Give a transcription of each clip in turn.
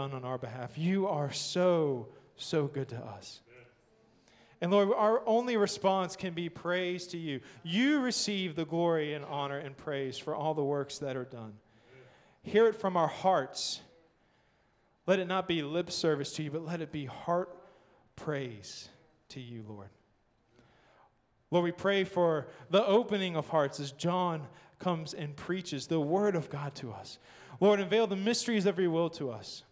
done on our behalf. You are so, so good to us. And Lord, our only response can be praise to you. You receive the glory and honor and praise for all the works that are done. Hear it from our hearts. Let it not be lip service to you, but let it be heart praise to you, Lord. Lord, we pray for the opening of hearts as John comes and preaches the word of God to us. Lord, unveil the mysteries of your will to us.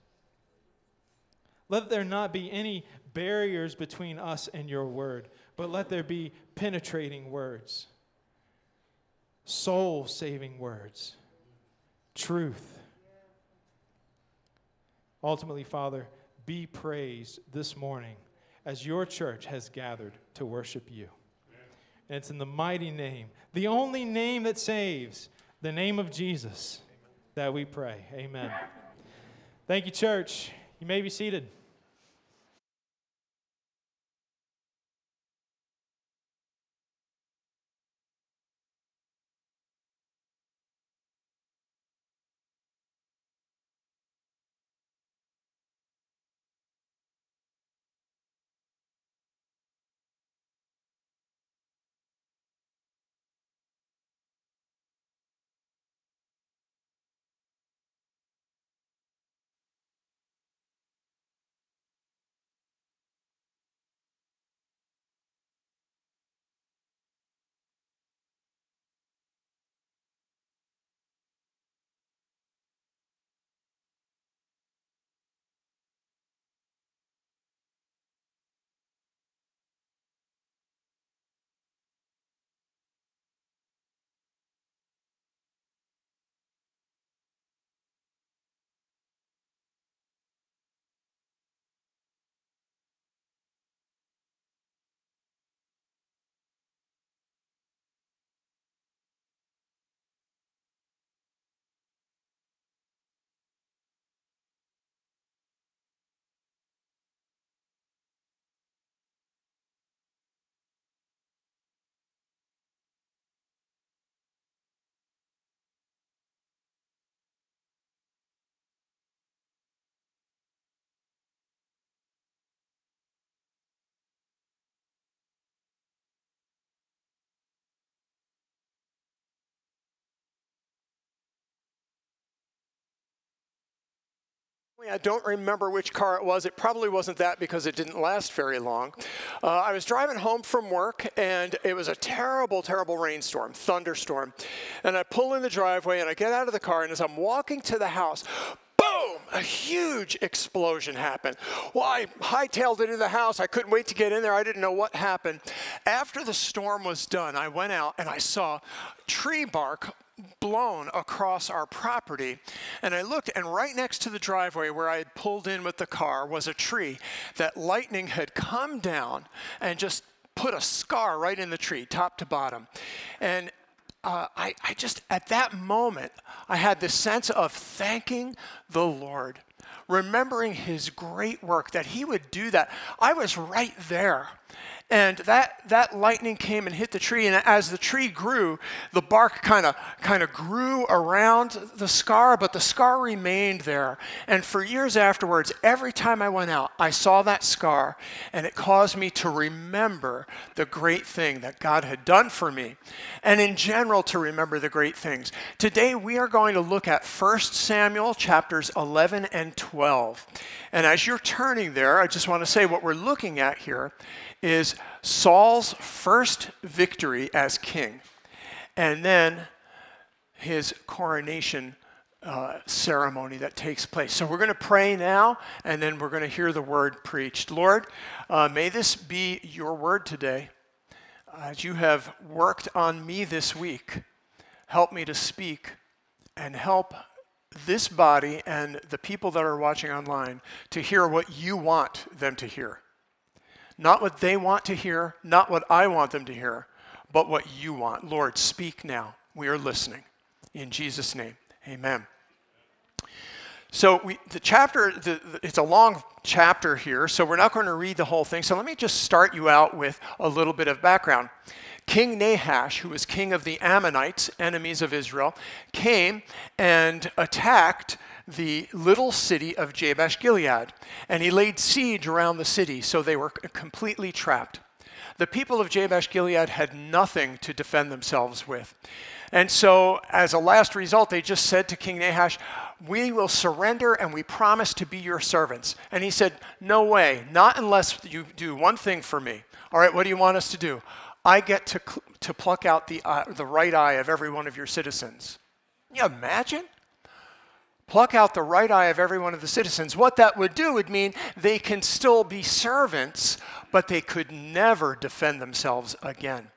Let there not be any barriers between us and your word, but let there be penetrating words, soul saving words, truth. Ultimately, Father, be praised this morning as your church has gathered to worship you. And it's in the mighty name, the only name that saves, the name of Jesus, that we pray. Amen. Thank you, church. You may be seated. I don't remember which car it was. It probably wasn't that because it didn't last very long. Uh, I was driving home from work and it was a terrible, terrible rainstorm, thunderstorm. And I pull in the driveway and I get out of the car, and as I'm walking to the house, boom, a huge explosion happened. Well, I hightailed it into the house. I couldn't wait to get in there. I didn't know what happened. After the storm was done, I went out and I saw tree bark blown across our property. And I looked, and right next to the driveway where I had pulled in with the car was a tree that lightning had come down and just put a scar right in the tree, top to bottom. And uh, I, I just, at that moment, I had this sense of thanking the Lord, remembering his great work, that he would do that. I was right there. And that, that lightning came and hit the tree, and as the tree grew, the bark kind of kind of grew around the scar, but the scar remained there. And for years afterwards, every time I went out, I saw that scar, and it caused me to remember the great thing that God had done for me, and in general to remember the great things. Today we are going to look at 1 Samuel chapters 11 and 12. And as you're turning there, I just want to say what we're looking at here is Saul's first victory as king, and then his coronation uh, ceremony that takes place. So we're going to pray now, and then we're going to hear the word preached. Lord, uh, may this be your word today. As you have worked on me this week, help me to speak and help this body and the people that are watching online to hear what you want them to hear. Not what they want to hear, not what I want them to hear, but what you want. Lord, speak now. We are listening. In Jesus' name, amen. So we, the chapter, the, the, it's a long chapter here, so we're not going to read the whole thing. So let me just start you out with a little bit of background. King Nahash, who was king of the Ammonites, enemies of Israel, came and attacked the little city of Jabesh Gilead. And he laid siege around the city, so they were completely trapped. The people of Jabesh Gilead had nothing to defend themselves with. And so, as a last result, they just said to King Nahash, We will surrender and we promise to be your servants. And he said, No way, not unless you do one thing for me. All right, what do you want us to do? I get to, to pluck out the, uh, the right eye of every one of your citizens. Can you imagine? Pluck out the right eye of every one of the citizens. What that would do would mean they can still be servants, but they could never defend themselves again.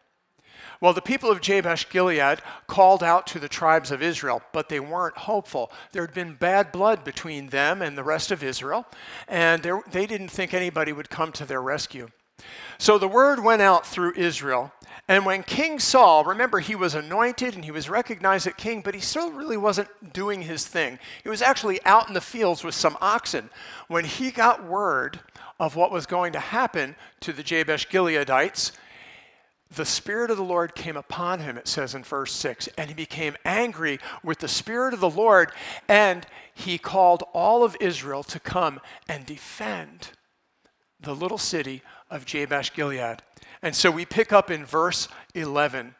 Well, the people of Jabesh Gilead called out to the tribes of Israel, but they weren't hopeful. There had been bad blood between them and the rest of Israel, and they didn't think anybody would come to their rescue. So the word went out through Israel. And when King Saul, remember, he was anointed and he was recognized as king, but he still really wasn't doing his thing. He was actually out in the fields with some oxen. When he got word of what was going to happen to the Jabesh Gileadites, the Spirit of the Lord came upon him, it says in verse 6, and he became angry with the Spirit of the Lord, and he called all of Israel to come and defend the little city of Jabesh Gilead. And so we pick up in verse 11.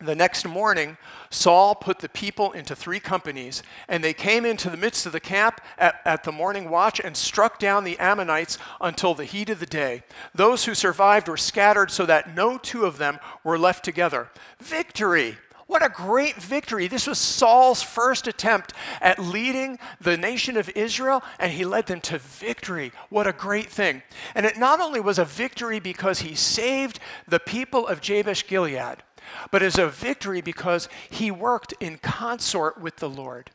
The next morning, Saul put the people into three companies, and they came into the midst of the camp at, at, the morning watch and struck down the Ammonites until the heat of the day. Those who survived were scattered so that no two of them were left together. Victory! What a great victory. This was Saul's first attempt at leading the nation of Israel, and he led them to victory. What a great thing. And it not only was a victory because he saved the people of Jabesh Gilead, but as a victory because he worked in consort with the Lord.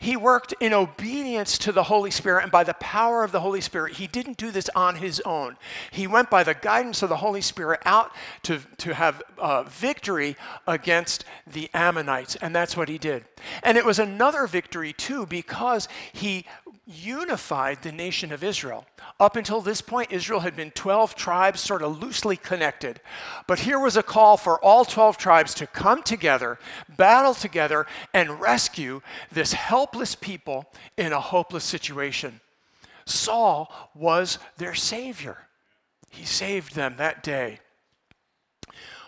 He worked in obedience to the Holy Spirit and by the power of the Holy Spirit. He didn't do this on his own. He went by the guidance of the Holy Spirit out to, to have uh, victory against the Ammonites, and that's what he did. And it was another victory, too, because he unified the nation of Israel. Up until this point, Israel had been 12 tribes, sort of loosely connected. But here was a call for all 12 tribes to come together, battle together, and rescue this helpless people in a hopeless situation. Saul was their savior. He saved them that day.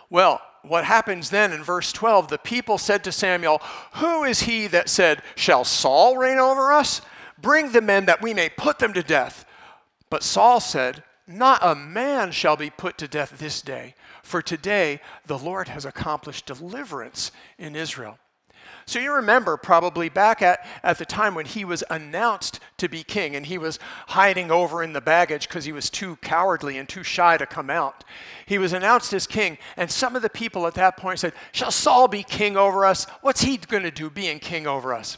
Well, what happens then in verse 12? The people said to Samuel, Who is he that said, Shall Saul reign over us? Bring the men that we may put them to death. But Saul said, Not a man shall be put to death this day, for today the Lord has accomplished deliverance in Israel. So you remember probably back at, at the time when he was announced to be king and he was hiding over in the baggage because he was too cowardly and too shy to come out. He was announced as king, and some of the people at that point said, Shall Saul be king over us? What's he going to do being king over us?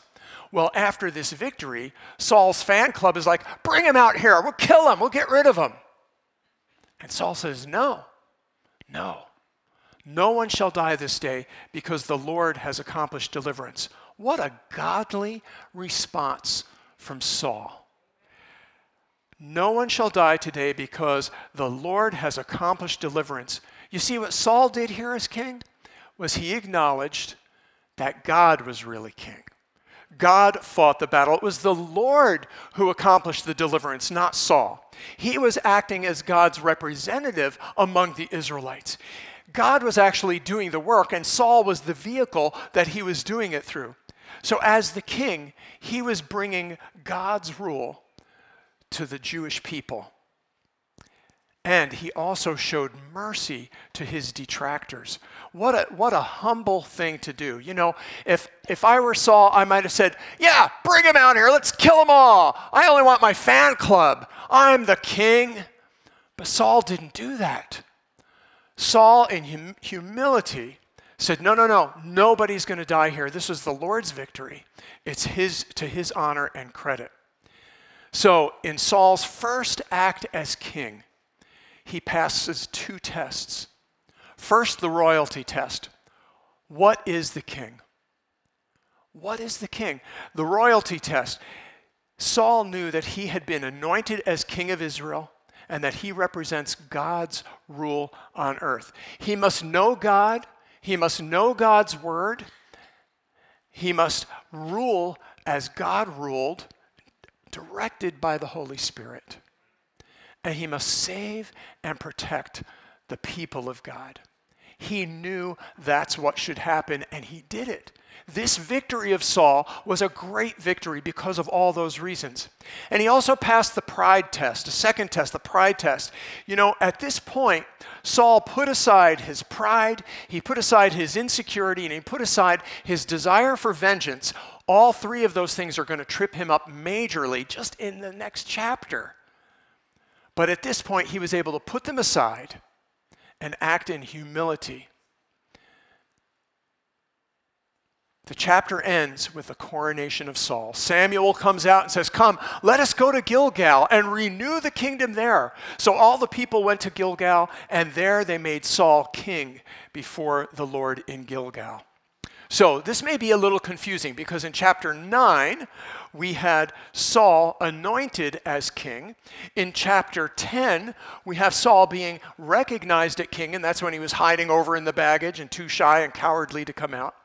Well, after this victory, Saul's fan club is like, bring him out here. We'll kill him. We'll get rid of him. And Saul says, no, no. No one shall die this day because the Lord has accomplished deliverance. What a godly response from Saul. No one shall die today because the Lord has accomplished deliverance. You see what Saul did here as king was he acknowledged that God was really king. God fought the battle. It was the Lord who accomplished the deliverance, not Saul. He was acting as God's representative among the Israelites. God was actually doing the work, and Saul was the vehicle that he was doing it through. So, as the king, he was bringing God's rule to the Jewish people. And he also showed mercy to his detractors. What a, what a humble thing to do. You know, if, if I were Saul, I might have said, Yeah, bring him out here. Let's kill them all. I only want my fan club. I'm the king. But Saul didn't do that. Saul, in hum- humility, said, No, no, no, nobody's going to die here. This is the Lord's victory. It's his, to his honor and credit. So, in Saul's first act as king, he passes two tests. First, the royalty test. What is the king? What is the king? The royalty test. Saul knew that he had been anointed as king of Israel, and that he represents God's rule on earth. He must know God, he must know God's word, he must rule as God ruled, directed by the Holy Spirit. And he must save and protect the people of God. He knew that's what should happen, and he did it. This victory of Saul was a great victory because of all those reasons. And he also passed the pride test, a second test, the pride test. You know, at this point, Saul put aside his pride, he put aside his insecurity, and he put aside his desire for vengeance. All three of those things are going to trip him up majorly just in the next chapter. But at this point, he was able to put them aside and act in humility The chapter ends with the coronation of Saul. Samuel comes out and says, Come, let us go to Gilgal and renew the kingdom there. So all the people went to Gilgal, and there they made Saul king before the Lord in Gilgal. So this may be a little confusing because in chapter 9, we had Saul anointed as king. In chapter 10, we have Saul being recognized as king, and that's when he was hiding over in the baggage and too shy and cowardly to come out.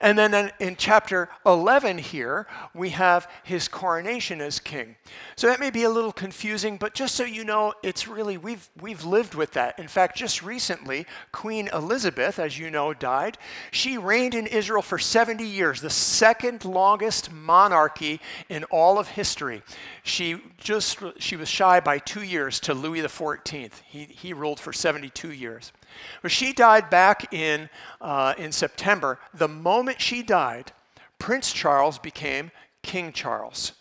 And then in chapter 11 here, we have his coronation as king. So that may be a little confusing, but just so you know, it's really, we've, we've lived with that. In fact, just recently, Queen Elizabeth, as you know, died. She reigned in Israel for 70 years, the second longest monarchy in all of history. She just, she was shy by two years to Louis XIV. He, he ruled for 72 years. But she died back in, uh, in September. The moment she died, Prince Charles became King Charles.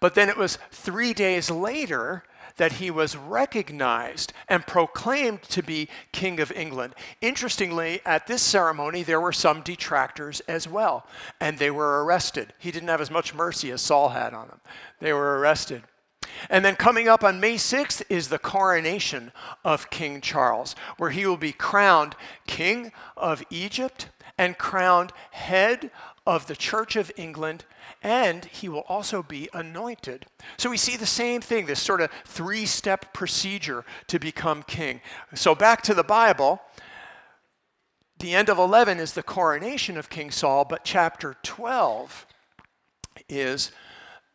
But then it was three days later that he was recognized and proclaimed to be King of England. Interestingly, at this ceremony, there were some detractors as well, and they were arrested. He didn't have as much mercy as Saul had on them. They were arrested. And then coming up on May 6th is the coronation of King Charles, where he will be crowned King of Egypt and crowned head of the Church of England, and he will also be anointed. So we see the same thing, this sort of three step procedure to become king. So back to the Bible. The end of 11 is the coronation of King Saul, but chapter 12 is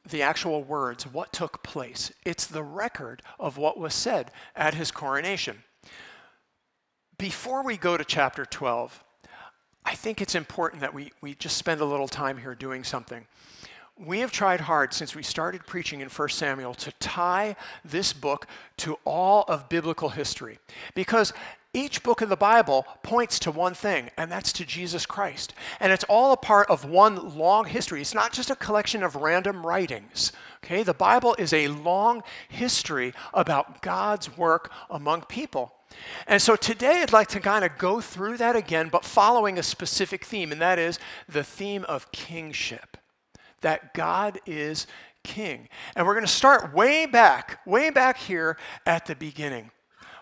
the actual words, what took place. It's the record of what was said at his coronation. Before we go to chapter 12, I think it's important that we, we just spend a little time here doing something. We have tried hard since we started preaching in 1 Samuel to tie this book to all of biblical history. Because each book of the Bible points to one thing, and that's to Jesus Christ. And it's all a part of one long history. It's not just a collection of random writings. Okay? The Bible is a long history about God's work among people. And so today I'd like to kind of go through that again, but following a specific theme, and that is the theme of kingship. That God is king. And we're going to start way back, way back here at the beginning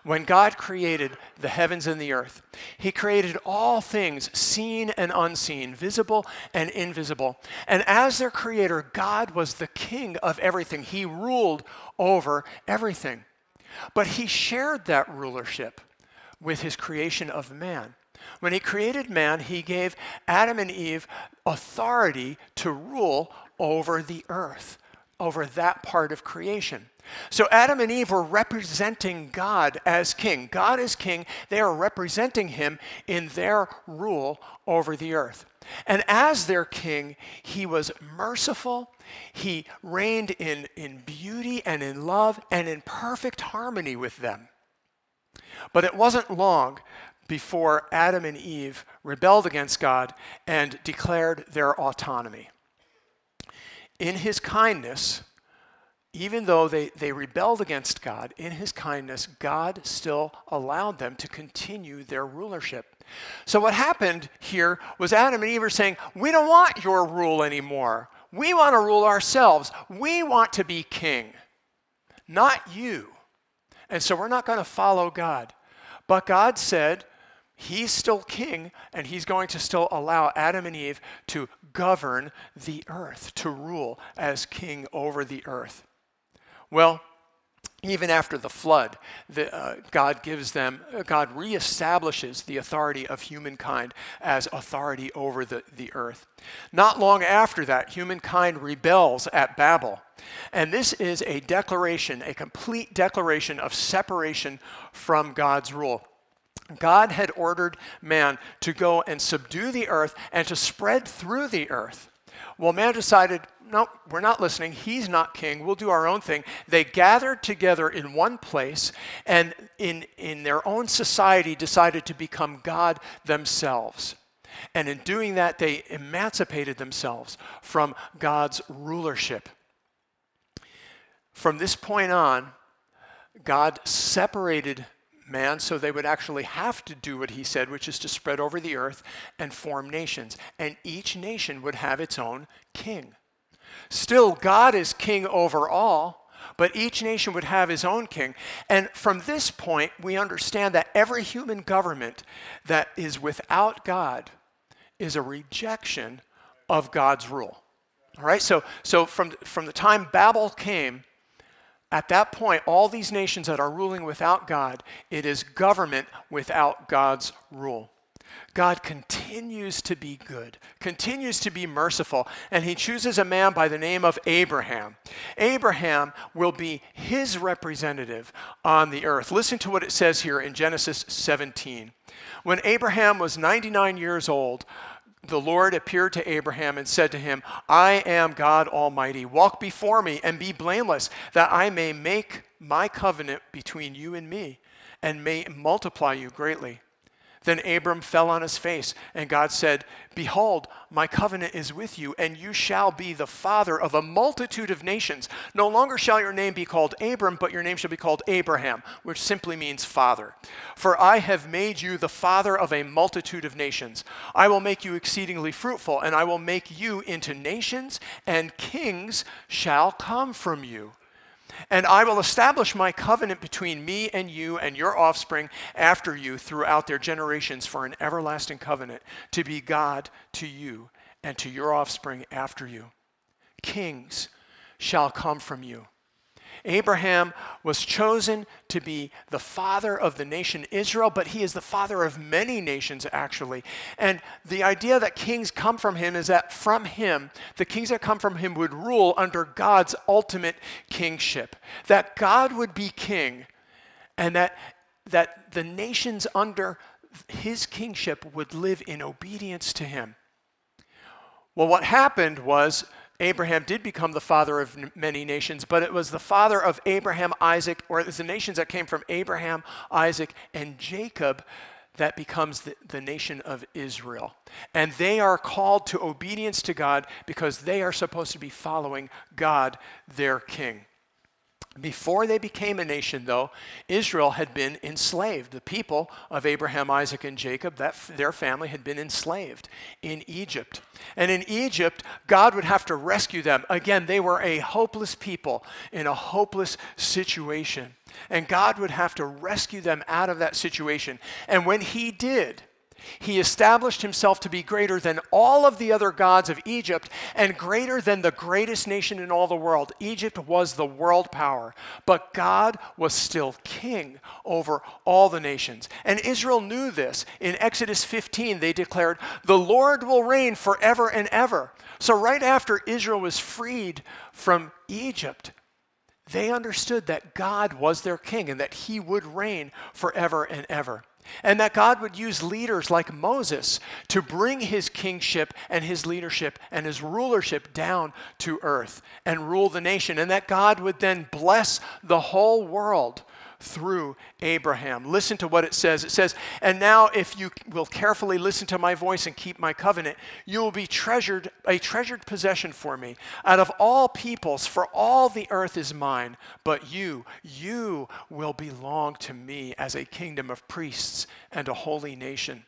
when God created the heavens and the earth, He created all things, seen and unseen, visible and invisible. And as their creator, God was the king of everything. He ruled over everything. But He shared that rulership with His creation of man. When He created man, He gave Adam and Eve authority to rule over the earth, over that part of creation. So Adam and Eve were representing God as king. God is king. They are representing him in their rule over the earth. And as their king, he was merciful. He reigned in, in beauty and in love and in perfect harmony with them. But it wasn't long before Adam and Eve rebelled against God and declared their autonomy. In his kindness, even though they, they rebelled against God, in his kindness, God still allowed them to continue their rulership. So, what happened here was Adam and Eve are saying, We don't want your rule anymore. We want to rule ourselves. We want to be king, not you. And so, we're not going to follow God. But God said, He's still king, and he's going to still allow Adam and Eve to govern the earth, to rule as king over the earth. Well, even after the flood, the, uh, God gives them, uh, God reestablishes the authority of humankind as authority over the, the earth. Not long after that, humankind rebels at Babel. And this is a declaration, a complete declaration of separation from God's rule. God had ordered man to go and subdue the earth and to spread through the earth. Well, man decided, no, we're not listening. He's not king. We'll do our own thing. They gathered together in one place and in, in their own society decided to become God themselves. And in doing that, they emancipated themselves from God's rulership. From this point on, God separated man so they would actually have to do what he said, which is to spread over the earth and form nations. And each nation would have its own king. Still, God is king over all, but each nation would have his own king. And from this point, we understand that every human government that is without God is a rejection of God's rule. All right, so, so from, from the time Babel came, at that point, all these nations that are ruling without God, it is government without God's rule. God continues to be good, continues to be merciful, and he chooses a man by the name of Abraham. Abraham will be his representative on the earth. Listen to what it says here in Genesis 17. When Abraham was 99 years old, the Lord appeared to Abraham and said to him, I am God Almighty. Walk before me and be blameless, that I may make my covenant between you and me and may multiply you greatly. Then Abram fell on his face, and God said, Behold, my covenant is with you, and you shall be the father of a multitude of nations. No longer shall your name be called Abram, but your name shall be called Abraham, which simply means father. For I have made you the father of a multitude of nations. I will make you exceedingly fruitful, and I will make you into nations, and kings shall come from you. And I will establish my covenant between me and you and your offspring after you throughout their generations for an everlasting covenant to be God to you and to your offspring after you. Kings shall come from you Abraham was chosen to be the father of the nation Israel, but he is the father of many nations, actually. And the idea that kings come from him is that from him, the kings that come from him would rule under God's ultimate kingship. That God would be king, and that, that the nations under his kingship would live in obedience to him. Well, what happened was Abraham did become the father of many nations, but it was the father of Abraham, Isaac, or it was the nations that came from Abraham, Isaac, and Jacob that becomes the, the, nation of Israel. And they are called to obedience to God because they are supposed to be following God, their king. Before they became a nation, though, Israel had been enslaved. The people of Abraham, Isaac, and Jacob, that their family had been enslaved in Egypt. And in Egypt, God would have to rescue them. Again, they were a hopeless people in a hopeless situation. And God would have to rescue them out of that situation. And when He did, he established himself to be greater than all of the other gods of Egypt and greater than the greatest nation in all the world. Egypt was the world power, but God was still king over all the nations. And Israel knew this. In Exodus 15, they declared, The Lord will reign forever and ever. So, right after Israel was freed from Egypt, they understood that God was their king and that he would reign forever and ever and that God would use leaders like Moses to bring his kingship and his leadership and his rulership down to earth and rule the nation, and that God would then bless the whole world through Abraham. Listen to what it says. It says, And now, if you will carefully listen to my voice and keep my covenant, you will be treasured, a treasured possession for me out of all peoples, for all the earth is mine. But you, you will belong to me as a kingdom of priests and a holy nation.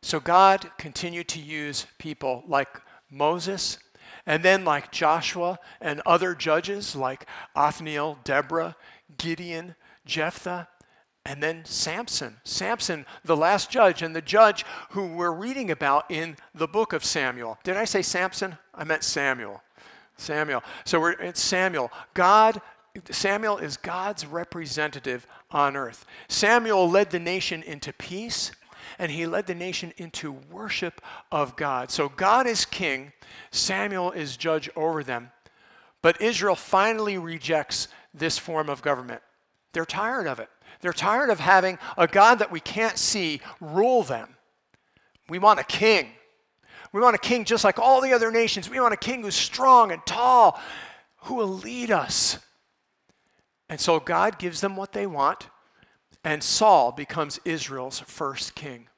So God continued to use people like Moses and then, like Joshua and other judges like Othniel, Deborah, Gideon, Jephthah, and then Samson. Samson, the last judge, and the judge who we're reading about in the book of Samuel. Did I say Samson? I meant Samuel. Samuel. So we're, it's Samuel. God, Samuel is God's representative on earth. Samuel led the nation into peace and he led the nation into worship of God. So God is king, Samuel is judge over them. But Israel finally rejects this form of government. They're tired of it. They're tired of having a God that we can't see rule them. We want a king. We want a king just like all the other nations. We want a king who's strong and tall, who will lead us. And so God gives them what they want, and Saul becomes Israel's first king.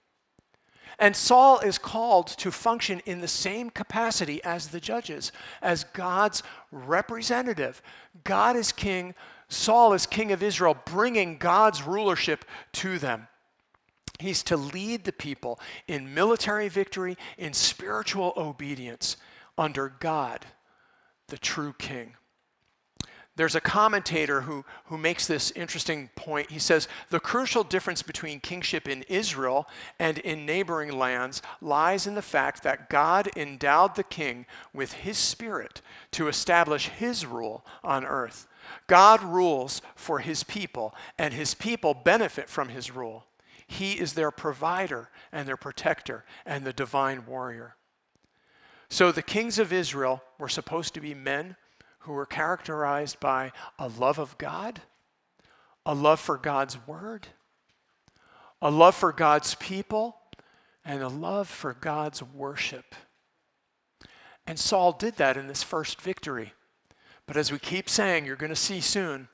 And Saul is called to function in the same capacity as the judges, as God's representative. God is king, Saul is king of Israel, bringing God's rulership to them. He's to lead the people in military victory, in spiritual obedience under God, the true king. There's a commentator who, who makes this interesting point. He says the crucial difference between kingship in Israel and in neighboring lands lies in the fact that God endowed the king with his spirit to establish his rule on earth. God rules for his people, and his people benefit from his rule. He is their provider and their protector and the divine warrior. So the kings of Israel were supposed to be men who were characterized by a love of God, a love for God's word, a love for God's people, and a love for God's worship. And Saul did that in this first victory. But as we keep saying, you're going to see soon,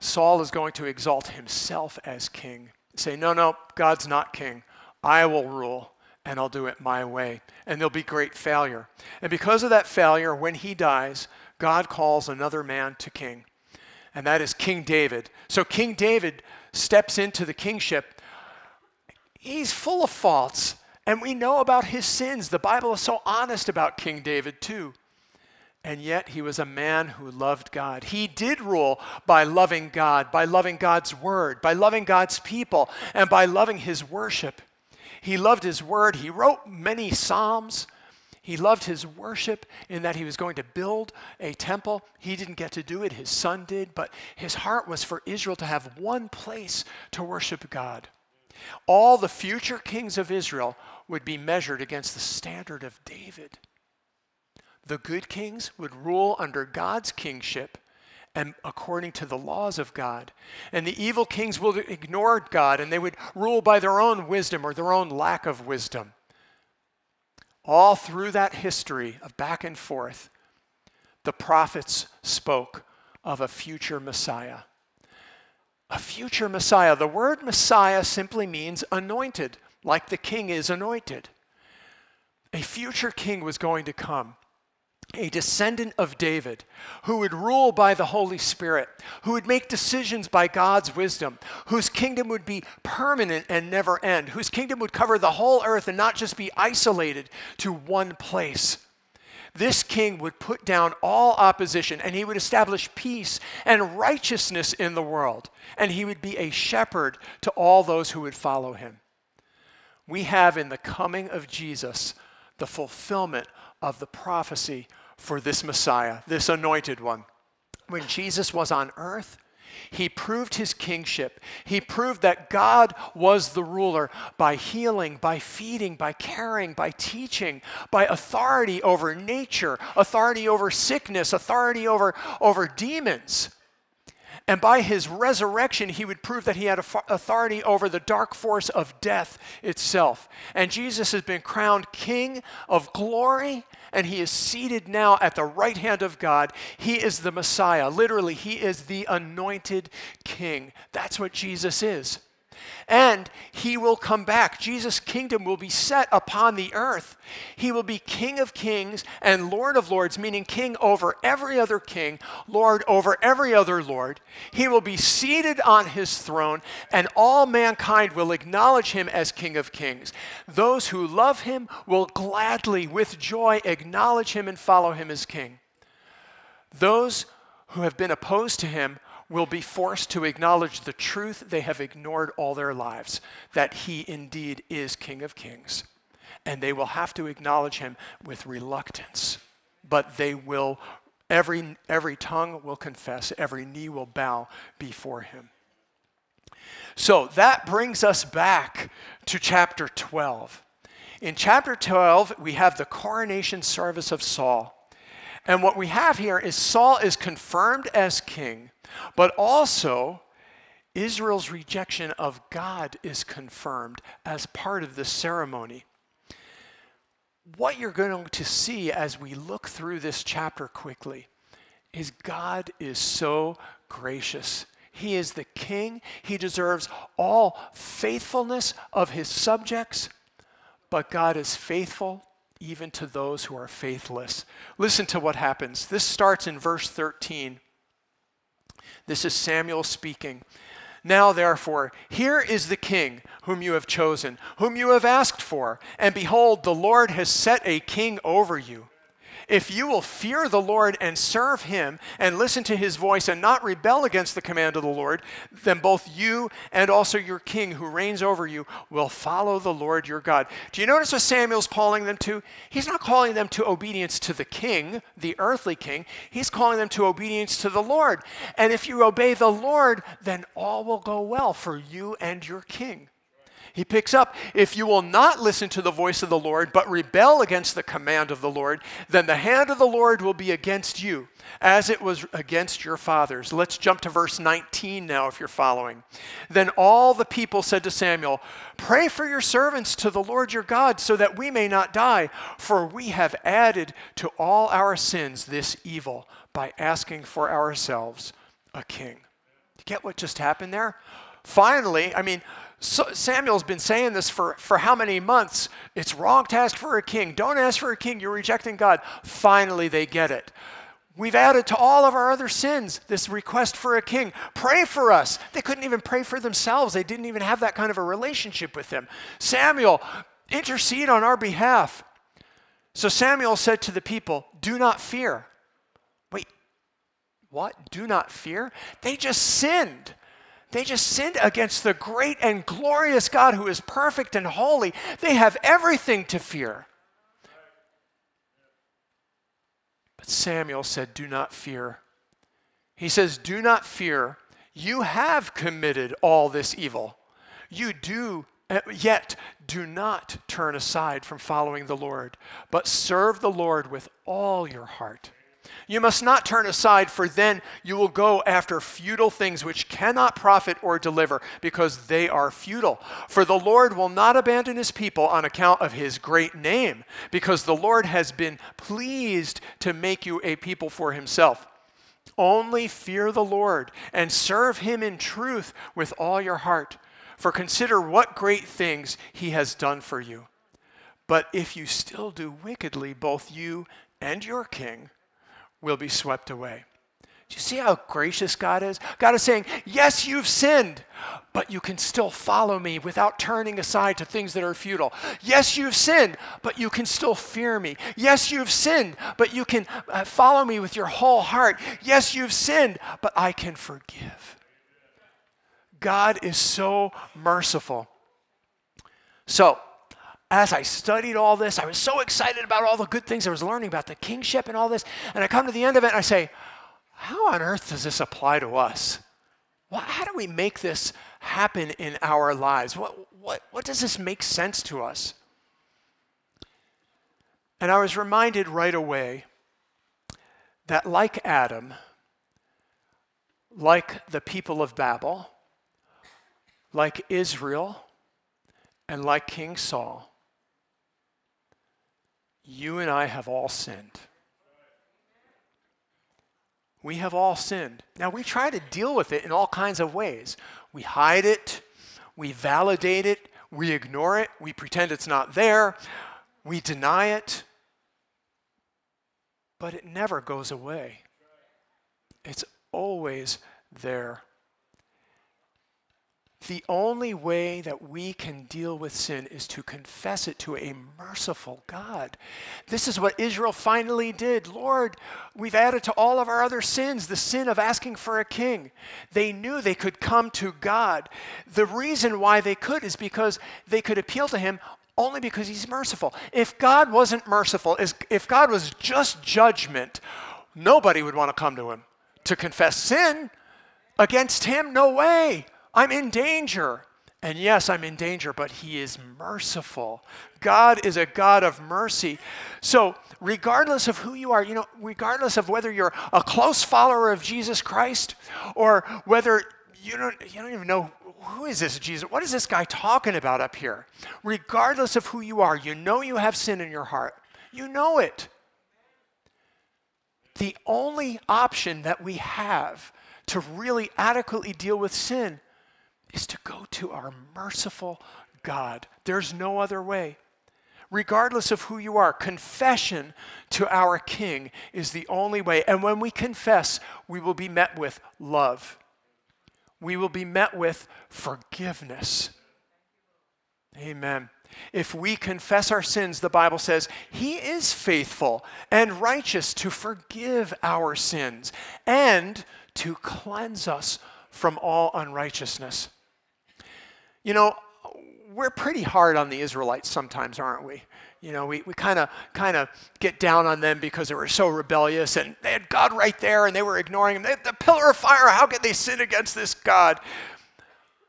Saul is going to exalt himself as king. Say, no, no, God's not king. I will rule and I'll do it my way. And there'll be great failure. And because of that failure, when he dies, God calls another man to king, and that is King David. So King David steps into the kingship. He's full of faults, and we know about his sins. The Bible is so honest about King David, too. And yet he was a man who loved God. He did rule by loving God, by loving God's word, by loving God's people, and by loving his worship. He loved his word. He wrote many psalms. He loved his worship in that he was going to build a temple. He didn't get to do it, his son did, but his heart was for Israel to have one place to worship God. All the future kings of Israel would be measured against the standard of David. The good kings would rule under God's kingship and according to the laws of God. And the evil kings would ignore God and they would rule by their own wisdom or their own lack of wisdom all through that history of back and forth, the prophets spoke of a future Messiah. A future Messiah. The word Messiah simply means anointed, like the king is anointed. A future king was going to come a descendant of David who would rule by the Holy Spirit, who would make decisions by God's wisdom, whose kingdom would be permanent and never end, whose kingdom would cover the whole earth and not just be isolated to one place. This king would put down all opposition and he would establish peace and righteousness in the world, and he would be a shepherd to all those who would follow him. We have in the coming of Jesus the fulfillment of the prophecy for this Messiah, this anointed one. When Jesus was on earth, he proved his kingship. He proved that God was the ruler by healing, by feeding, by caring, by teaching, by authority over nature, authority over sickness, authority over, over demons. And by his resurrection, he would prove that he had authority over the dark force of death itself. And Jesus has been crowned King of glory, and he is seated now at the right hand of God. He is the Messiah. Literally, he is the anointed King. That's what Jesus is and he will come back. Jesus' kingdom will be set upon the earth. He will be King of kings and Lord of lords, meaning king over every other king, Lord over every other Lord. He will be seated on his throne, and all mankind will acknowledge him as King of kings. Those who love him will gladly, with joy, acknowledge him and follow him as king. Those who have been opposed to him will be forced to acknowledge the truth they have ignored all their lives that he indeed is King of Kings. And they will have to acknowledge him with reluctance but they will, every, every tongue will confess, every knee will bow before him. So that brings us back to chapter 12. In chapter 12, we have the coronation service of Saul. And what we have here is Saul is confirmed as king, but also Israel's rejection of God is confirmed as part of the ceremony. What you're going to see as we look through this chapter quickly is God is so gracious. He is the king. He deserves all faithfulness of his subjects, but God is faithful even to those who are faithless. Listen to what happens. This starts in verse 13. This is Samuel speaking. Now, therefore, here is the king whom you have chosen, whom you have asked for, and behold, the Lord has set a king over you. If you will fear the Lord and serve him and listen to his voice and not rebel against the command of the Lord, then both you and also your king who reigns over you will follow the Lord your God. Do you notice what Samuel's calling them to? He's not calling them to obedience to the king, the earthly king. He's calling them to obedience to the Lord. And if you obey the Lord, then all will go well for you and your king. He picks up, if you will not listen to the voice of the Lord, but rebel against the command of the Lord, then the hand of the Lord will be against you, as it was against your fathers. Let's jump to verse 19 now, if you're following. Then all the people said to Samuel, Pray for your servants to the Lord your God, so that we may not die, for we have added to all our sins this evil by asking for ourselves a king. You get what just happened there? Finally, I mean, so Samuel's been saying this for, for how many months? It's wrong to ask for a king. Don't ask for a king. You're rejecting God. Finally, they get it. We've added to all of our other sins this request for a king. Pray for us. They couldn't even pray for themselves, they didn't even have that kind of a relationship with him. Samuel, intercede on our behalf. So Samuel said to the people, Do not fear. Wait, what? Do not fear? They just sinned. They just sinned against the great and glorious God who is perfect and holy. They have everything to fear. But Samuel said, Do not fear. He says, Do not fear. You have committed all this evil. You do, eh, yet do not turn aside from following the Lord, but serve the Lord with all your heart you must not turn aside, for then you will go after futile things which cannot profit or deliver, because they are futile. For the Lord will not abandon his people on account of his great name, because the Lord has been pleased to make you a people for himself. Only fear the Lord and serve him in truth with all your heart. For consider what great things he has done for you. But if you still do wickedly, both you and your king, will be swept away. Do you see how gracious God is? God is saying, Yes, you've sinned, but you can still follow me without turning aside to things that are futile. Yes, you've sinned, but you can still fear me. Yes, you've sinned, but you can uh, follow me with your whole heart. Yes, you've sinned, but I can forgive. God is so merciful. So, as I studied all this, I was so excited about all the good things I was learning about the kingship and all this. And I come to the end of it and I say, how on earth does this apply to us? Well, how do we make this happen in our lives? What, what, what does this make sense to us? And I was reminded right away that, like Adam, like the people of Babel, like Israel, and like King Saul, you and I have all sinned. We have all sinned. Now, we try to deal with it in all kinds of ways. We hide it, we validate it, we ignore it, we pretend it's not there, we deny it, but it never goes away. It's always there. The only way that we can deal with sin is to confess it to a merciful God. This is what Israel finally did. Lord, we've added to all of our other sins the sin of asking for a king. They knew they could come to God. The reason why they could is because they could appeal to Him only because he's merciful. If God wasn't merciful, if God was just judgment, nobody would want to come to him to confess sin against him. No way. I'm in danger. And yes, I'm in danger, but he is merciful. God is a God of mercy. So, regardless of who you are, you know, regardless of whether you're a close follower of Jesus Christ or whether you don't, you don't even know who is this Jesus? What is this guy talking about up here? Regardless of who you are, you know you have sin in your heart. You know it. The only option that we have to really adequately deal with sin is to go to our merciful God. There's no other way. Regardless of who you are, confession to our King is the only way. And when we confess, we will be met with love we will be met with forgiveness. Amen. If we confess our sins, the Bible says, He is faithful and righteous to forgive our sins and to cleanse us from all unrighteousness. You know, we're pretty hard on the Israelites sometimes, aren't we? You know, we, kind of kind of get down on them because they were so rebellious and they had God right there and they were ignoring him. They the pillar of fire, how could they sin against this God?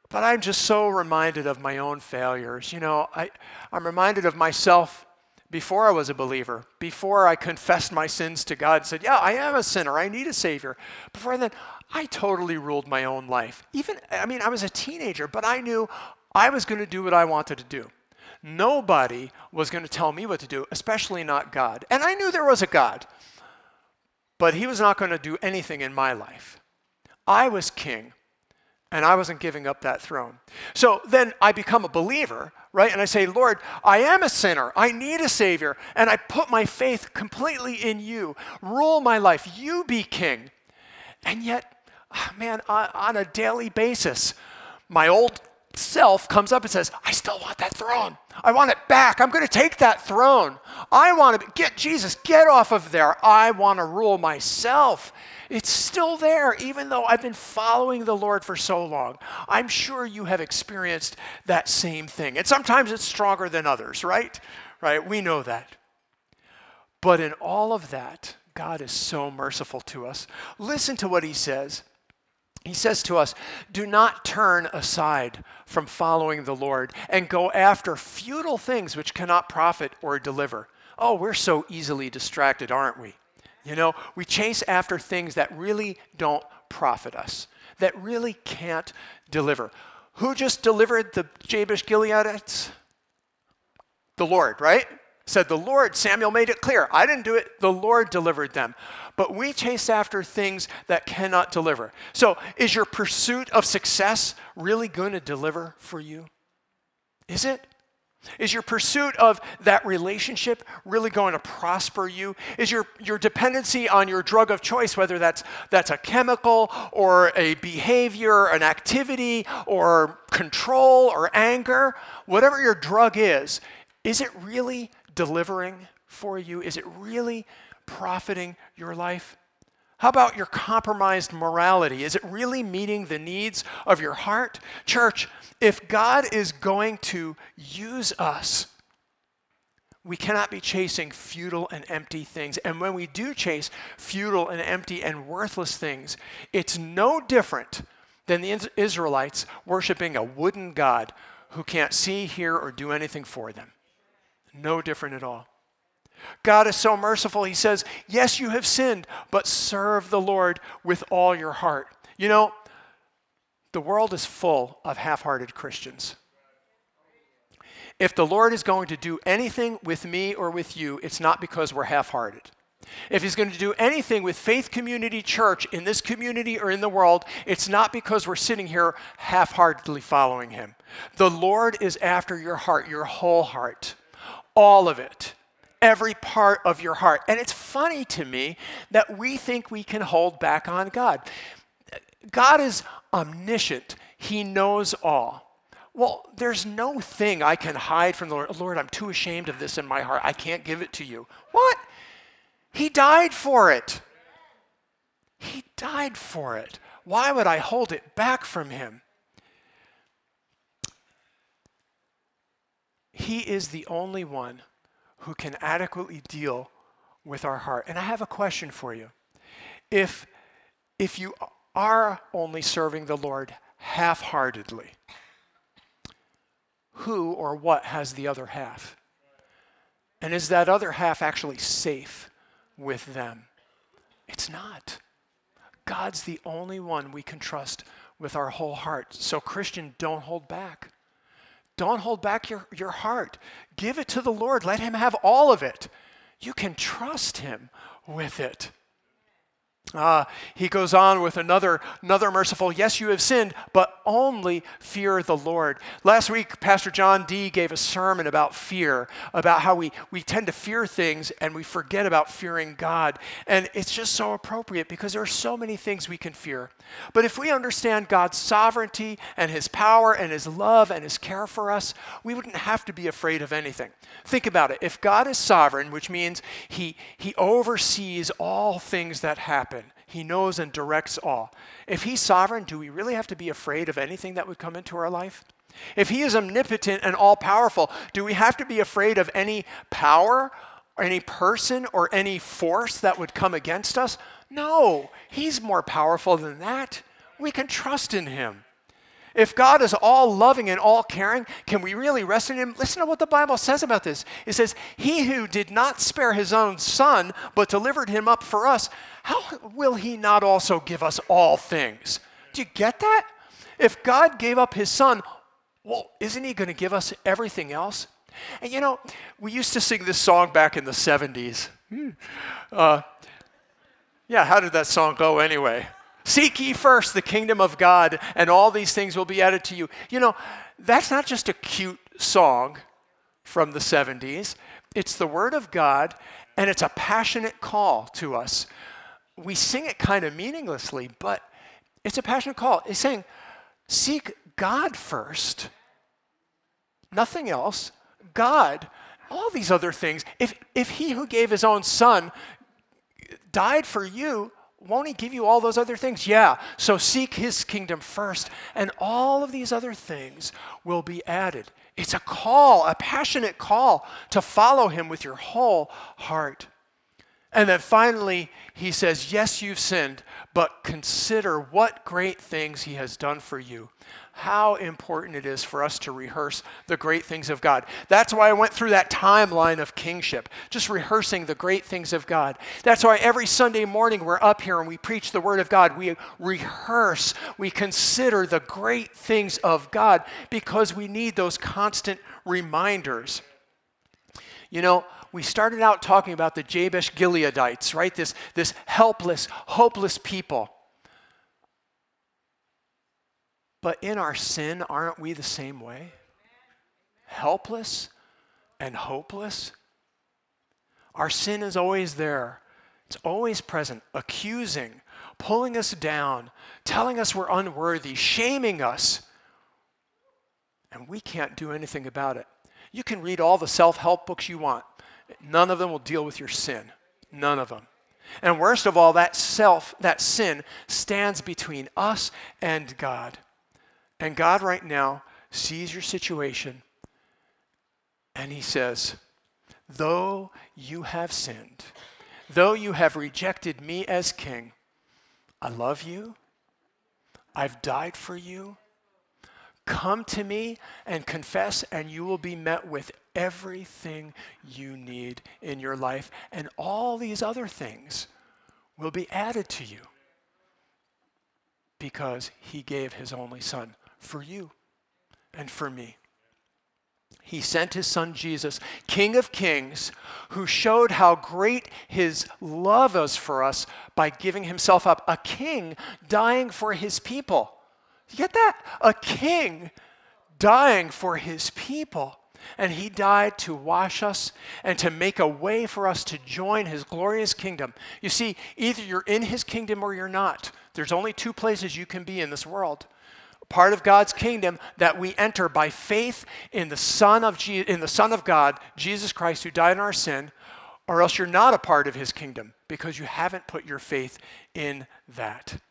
But I'm just so reminded of my own failures. You know, I, I'm reminded of myself before I was a believer, before I confessed my sins to God and said, Yeah, I am a sinner. I need a Savior. Before then, I totally ruled my own life. Even, I mean, I was a teenager, but I knew I was going to do what I wanted to do. Nobody was going to tell me what to do, especially not God. And I knew there was a God, but He was not going to do anything in my life. I was king, and I wasn't giving up that throne. So then I become a believer, right? And I say, Lord, I am a sinner. I need a Savior. And I put my faith completely in you. Rule my life. You be king. And yet, ah, man, on a daily basis, my old self comes up and says, I still want that throne. I want it back. I'm going to take that throne. I want to get Jesus, get off of there. I want to rule myself. It's still there, even though I've been following the Lord for so long. I'm sure you have experienced that same thing. And sometimes it's stronger than others, right? Right? We know that. But in all of that, God is so merciful to us. Listen to what he says he says to us, Do not turn aside from following the Lord and go after futile things which cannot profit or deliver. Oh, we're so easily distracted, aren't we? You know, we chase after things that really don't profit us, that really can't deliver. Who just delivered the Jabesh Gileadites? The Lord, right? Said the Lord. Samuel made it clear. I didn't do it, the Lord delivered them but we chase after things that cannot deliver. So, is your pursuit of success really going to deliver for you? Is it? Is your pursuit of that relationship really going to prosper you? Is your, your dependency on your drug of choice, whether that's, that's a chemical or a behavior, an activity, or control or anger, whatever your drug is, is it really delivering for you? Is it really profiting your life? How about your compromised morality? Is it really meeting the needs of your heart? Church, if God is going to use us, we cannot be chasing futile and empty things. And when we do chase futile and empty and worthless things, it's no different than the Israelites worshiping a wooden God who can't see, hear, or do anything for them. No different at all. God is so merciful. He says, Yes, you have sinned, but serve the Lord with all your heart. You know, the world is full of half hearted Christians. If the Lord is going to do anything with me or with you, it's not because we're half hearted. If he's going to do anything with Faith Community Church in this community or in the world, it's not because we're sitting here half heartedly following him. The Lord is after your heart, your whole heart, all of it every part of your heart. And it's funny to me that we think we can hold back on God. God is omniscient, He knows all. Well, there's no thing I can hide from the Lord. Lord, I'm too ashamed of this in my heart. I can't give it to you. What? He died for it. He died for it. Why would I hold it back from him? He is the only one who can adequately deal with our heart. And I have a question for you. If, if you are only serving the Lord half heartedly, who or what has the other half? And is that other half actually safe with them? It's not. God's the only one we can trust with our whole heart. So, Christian, don't hold back. Don't hold back your, your heart. Give it to the Lord. Let Him have all of it. You can trust Him with it. Uh, he goes on with another, another merciful, yes, you have sinned, but only fear the Lord. Last week, Pastor John D gave a sermon about fear, about how we, we tend to fear things and we forget about fearing God. And it's just so appropriate because there are so many things we can fear. But if we understand God's sovereignty and his power and his love and his care for us, we wouldn't have to be afraid of anything. Think about it. If God is sovereign, which means he, he oversees all things that happen, he knows and directs all. If He's sovereign, do we really have to be afraid of anything that would come into our life? If He is omnipotent and all powerful, do we have to be afraid of any power, or any person, or any force that would come against us? No, He's more powerful than that. We can trust in Him. If God is all loving and all caring, can we really rest in Him? Listen to what the Bible says about this. It says, He who did not spare His own Son, but delivered Him up for us, how will He not also give us all things? Do you get that? If God gave up His Son, well, isn't He going to give us everything else? And you know, we used to sing this song back in the 70s. Hmm. Uh, yeah, how did that song go anyway? Seek ye first the kingdom of God, and all these things will be added to you. You know, that's not just a cute song from the 70s, it's the Word of God, and it's a passionate call to us. We sing it kind of meaninglessly, but it's a passionate call. It's saying, seek God first, nothing else. God, all these other things. If, if He who gave His own Son died for you, won't he give you all those other things? Yeah. So seek his kingdom first, and all of these other things will be added. It's a call, a passionate call to follow him with your whole heart. And then finally, he says, Yes, you've sinned, but consider what great things he has done for you how important it is for us to rehearse the great things of God. That's why I went through that timeline of kingship, just rehearsing the great things of God. That's why every Sunday morning we're up here and we preach the Word of God. We rehearse, we consider the great things of God because we need those constant reminders. You know, we started out talking about the Jabesh Gileadites, right? This, this helpless, hopeless people. But in our sin, aren't we the same way? Helpless and hopeless? Our sin is always there, it's always present, accusing, pulling us down, telling us we're unworthy, shaming us. And we can't do anything about it. You can read all the self help books you want, none of them will deal with your sin. None of them. And worst of all, that self, that sin, stands between us and God. And God, right now, sees your situation and He says, Though you have sinned, though you have rejected me as king, I love you. I've died for you. Come to me and confess, and you will be met with everything you need in your life, and all these other things will be added to you because he gave his only son for you and for me. He sent his son Jesus, King of Kings, who showed how great his love is for us by giving himself up. A king dying for his people. You get that? A king dying for his people. And he died to wash us and to make a way for us to join his glorious kingdom. You see, either you're in his kingdom or you're not. There's only two places you can be in this world part of God's kingdom that we enter by faith in the Son of Je- in the Son of God, Jesus Christ, who died in our sin, or else you're not a part of His kingdom because you haven't put your faith in that.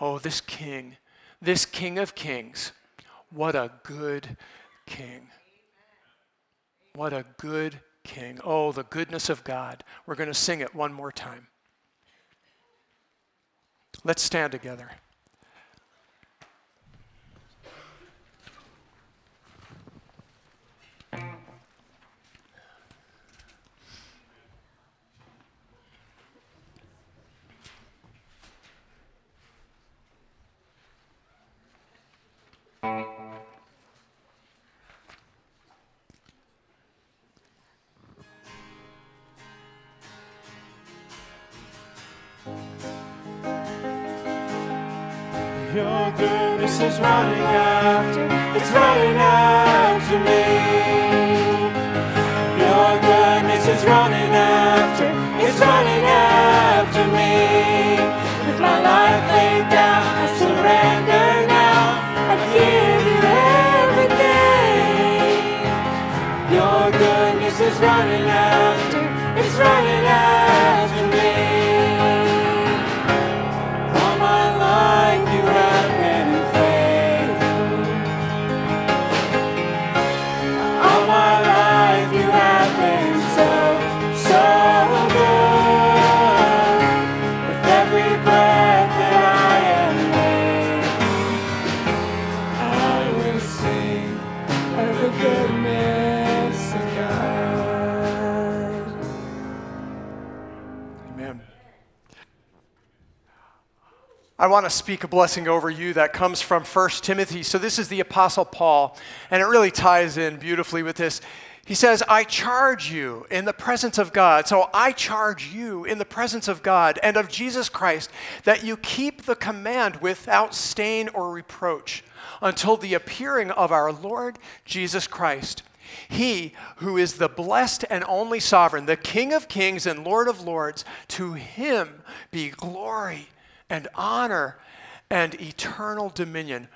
Oh, this King, this King of Kings, what a good King! What a good King. Oh, the goodness of God. We're going to sing it one more time. Let's stand together. Your goodness is running after, it's running after me. Your goodness is running after, it's running I want to speak a blessing over you that comes from 1 Timothy. So, this is the Apostle Paul, and it really ties in beautifully with this. He says, I charge you in the presence of God. So, I charge you in the presence of God and of Jesus Christ that you keep the command without stain or reproach until the appearing of our Lord Jesus Christ. He who is the blessed and only sovereign, the King of kings and Lord of lords, to him be glory and honor and eternal dominion